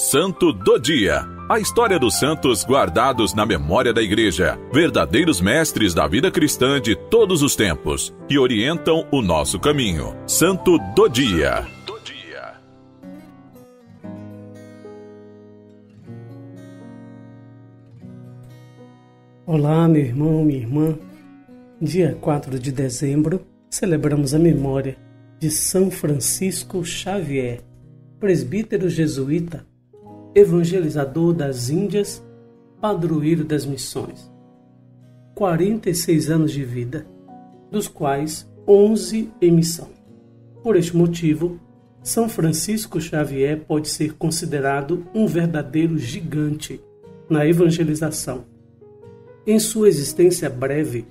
Santo do Dia. A história dos santos guardados na memória da Igreja, verdadeiros mestres da vida cristã de todos os tempos, que orientam o nosso caminho. Santo do Dia. Olá, meu irmão, minha irmã. Dia 4 de dezembro, celebramos a memória de São Francisco Xavier, presbítero jesuíta, evangelizador das Índias, padroeiro das missões. 46 anos de vida, dos quais 11 em missão. Por este motivo, São Francisco Xavier pode ser considerado um verdadeiro gigante na evangelização em sua existência breve,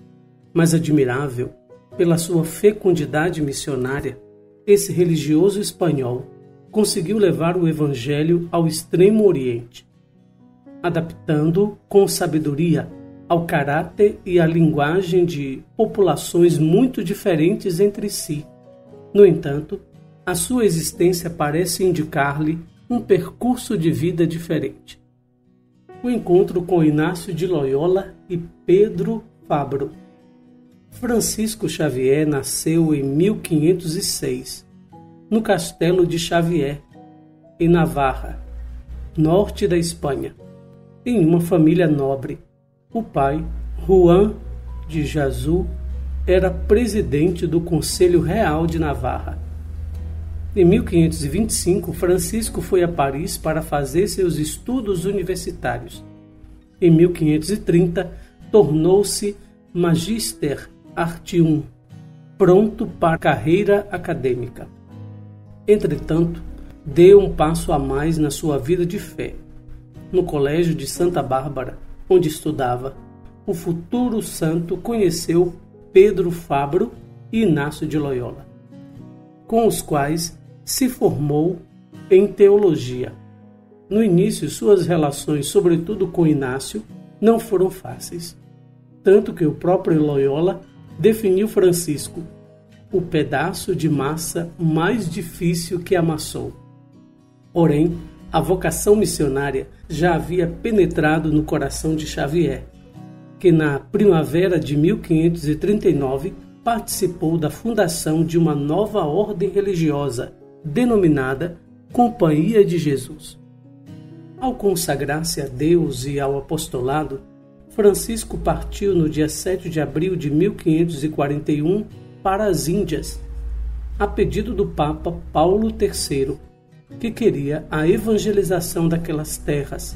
mas admirável pela sua fecundidade missionária, esse religioso espanhol conseguiu levar o Evangelho ao extremo Oriente, adaptando com sabedoria ao caráter e à linguagem de populações muito diferentes entre si. No entanto, a sua existência parece indicar-lhe um percurso de vida diferente o encontro com Inácio de Loyola e Pedro Fabro. Francisco Xavier nasceu em 1506, no Castelo de Xavier, em Navarra, norte da Espanha, em uma família nobre. O pai, Juan de Jazu, era presidente do Conselho Real de Navarra em 1525, Francisco foi a Paris para fazer seus estudos universitários. Em 1530, tornou-se Magister Artium, pronto para a carreira acadêmica. Entretanto, deu um passo a mais na sua vida de fé. No Colégio de Santa Bárbara, onde estudava, o futuro santo conheceu Pedro Fabro e Inácio de Loyola, com os quais se formou em teologia. No início, suas relações, sobretudo com Inácio, não foram fáceis. Tanto que o próprio Loyola definiu Francisco o pedaço de massa mais difícil que amassou. Porém, a vocação missionária já havia penetrado no coração de Xavier, que na primavera de 1539 participou da fundação de uma nova ordem religiosa denominada Companhia de Jesus. Ao consagrar-se a Deus e ao apostolado, Francisco partiu no dia 7 de abril de 1541 para as Índias, a pedido do Papa Paulo III, que queria a evangelização daquelas terras,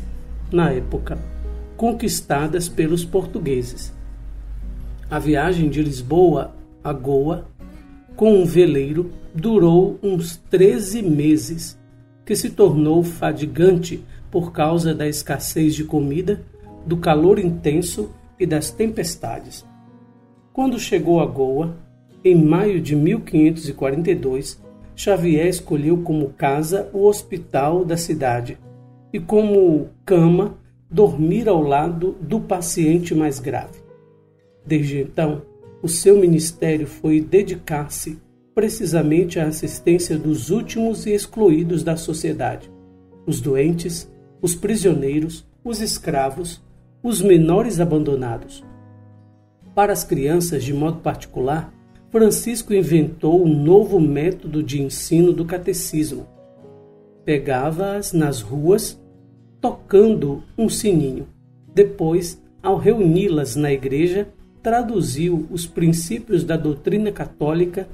na época, conquistadas pelos portugueses. A viagem de Lisboa a Goa, com um veleiro, durou uns 13 meses, que se tornou fadigante por causa da escassez de comida, do calor intenso e das tempestades. Quando chegou a Goa, em maio de 1542, Xavier escolheu como casa o hospital da cidade e como cama dormir ao lado do paciente mais grave. Desde então, o seu ministério foi dedicar-se precisamente a assistência dos últimos e excluídos da sociedade: os doentes, os prisioneiros, os escravos, os menores abandonados. Para as crianças, de modo particular, Francisco inventou um novo método de ensino do catecismo. Pegava-as nas ruas, tocando um sininho. Depois, ao reuni-las na igreja, traduziu os princípios da doutrina católica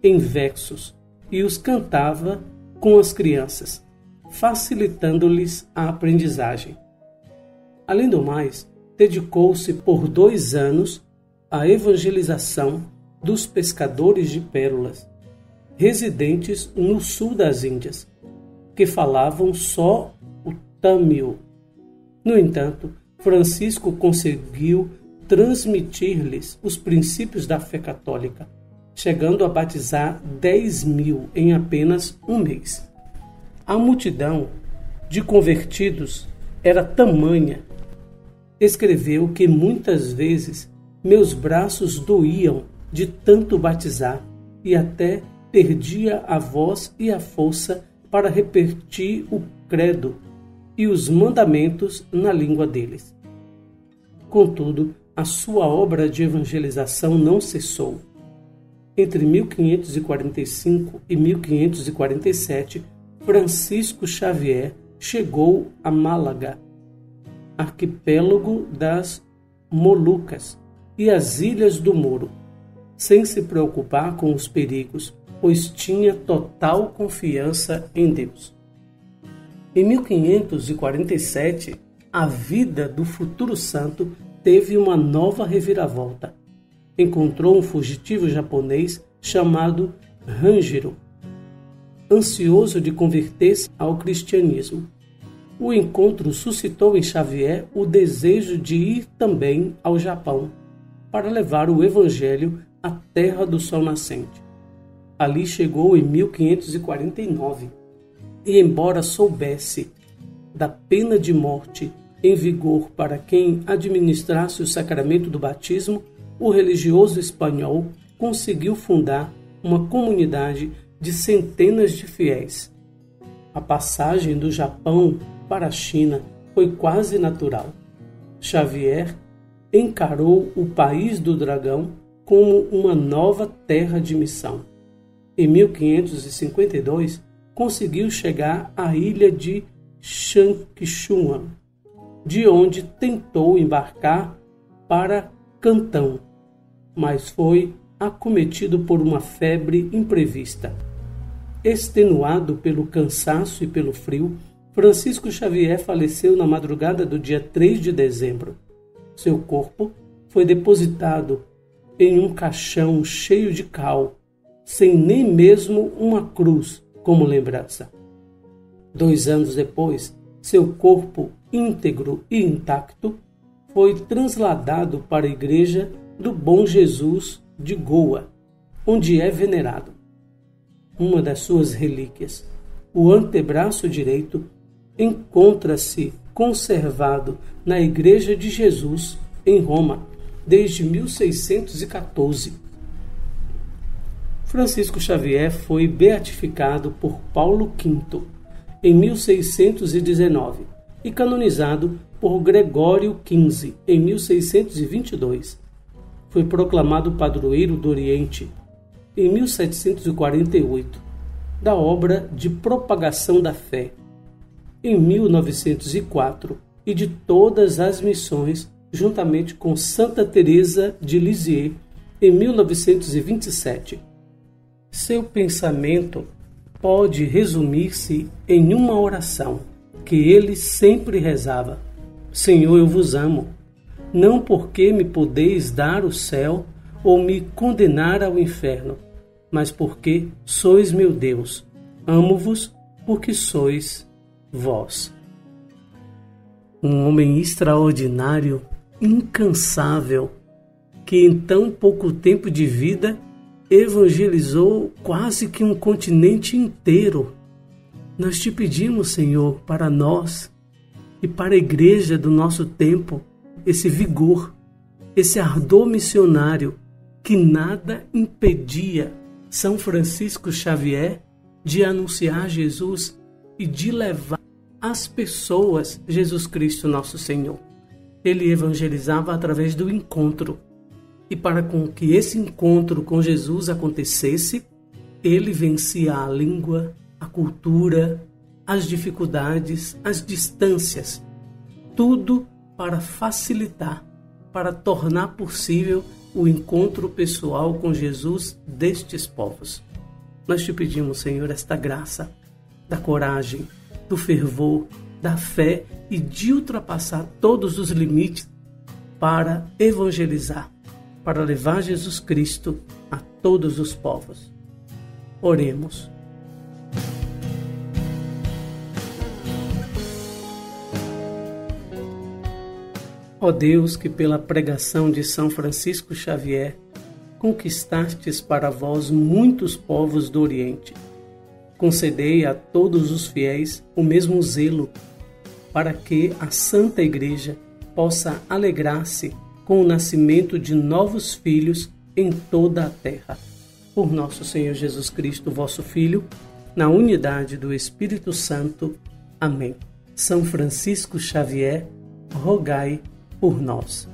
em versos e os cantava com as crianças, facilitando-lhes a aprendizagem. Além do mais, dedicou-se por dois anos à evangelização dos pescadores de pérolas, residentes no sul das Índias, que falavam só o tâmil. No entanto, Francisco conseguiu transmitir-lhes os princípios da fé católica chegando a batizar 10 mil em apenas um mês. A multidão de convertidos era tamanha. Escreveu que muitas vezes meus braços doíam de tanto batizar e até perdia a voz e a força para repetir o credo e os mandamentos na língua deles. Contudo, a sua obra de evangelização não cessou. Entre 1545 e 1547, Francisco Xavier chegou a Málaga, arquipélago das Molucas e as Ilhas do Moro, sem se preocupar com os perigos, pois tinha total confiança em Deus. Em 1547, a vida do futuro santo teve uma nova reviravolta. Encontrou um fugitivo japonês chamado Ranjiro, ansioso de converter-se ao cristianismo. O encontro suscitou em Xavier o desejo de ir também ao Japão para levar o evangelho à terra do sol nascente. Ali chegou em 1549 e, embora soubesse da pena de morte em vigor para quem administrasse o sacramento do batismo, o religioso espanhol conseguiu fundar uma comunidade de centenas de fiéis. A passagem do Japão para a China foi quase natural. Xavier encarou o país do dragão como uma nova terra de missão. Em 1552, conseguiu chegar à ilha de Shangchuan, de onde tentou embarcar para Cantão, mas foi acometido por uma febre imprevista. Extenuado pelo cansaço e pelo frio, Francisco Xavier faleceu na madrugada do dia 3 de dezembro. Seu corpo foi depositado em um caixão cheio de cal, sem nem mesmo uma cruz como lembrança. Dois anos depois, seu corpo íntegro e intacto foi transladado para a Igreja do Bom Jesus de Goa, onde é venerado. Uma das suas relíquias, o antebraço direito, encontra-se conservado na Igreja de Jesus, em Roma, desde 1614. Francisco Xavier foi beatificado por Paulo V em 1619 e canonizado por Gregório XV em 1622. Foi proclamado padroeiro do Oriente em 1748, da obra de propagação da fé em 1904 e de todas as missões juntamente com Santa Teresa de Lisieux em 1927. Seu pensamento pode resumir-se em uma oração que ele sempre rezava: Senhor, eu vos amo, não porque me podeis dar o céu ou me condenar ao inferno, mas porque sois meu Deus. Amo-vos porque sois vós. Um homem extraordinário, incansável, que em tão pouco tempo de vida evangelizou quase que um continente inteiro. Nós te pedimos, Senhor, para nós e para a igreja do nosso tempo, esse vigor, esse ardor missionário que nada impedia São Francisco Xavier de anunciar Jesus e de levar às pessoas Jesus Cristo, nosso Senhor. Ele evangelizava através do encontro. E para com que esse encontro com Jesus acontecesse, ele vencia a língua, a cultura, as dificuldades, as distâncias, tudo para facilitar, para tornar possível o encontro pessoal com Jesus destes povos. Nós te pedimos, Senhor, esta graça da coragem, do fervor, da fé e de ultrapassar todos os limites para evangelizar, para levar Jesus Cristo a todos os povos. Oremos. Ó Deus, que pela pregação de São Francisco Xavier conquistastes para vós muitos povos do Oriente concedei a todos os fiéis o mesmo zelo, para que a Santa Igreja possa alegrar-se com o nascimento de novos filhos em toda a terra. Por nosso Senhor Jesus Cristo, vosso Filho, na unidade do Espírito Santo. Amém. São Francisco Xavier, rogai por nós.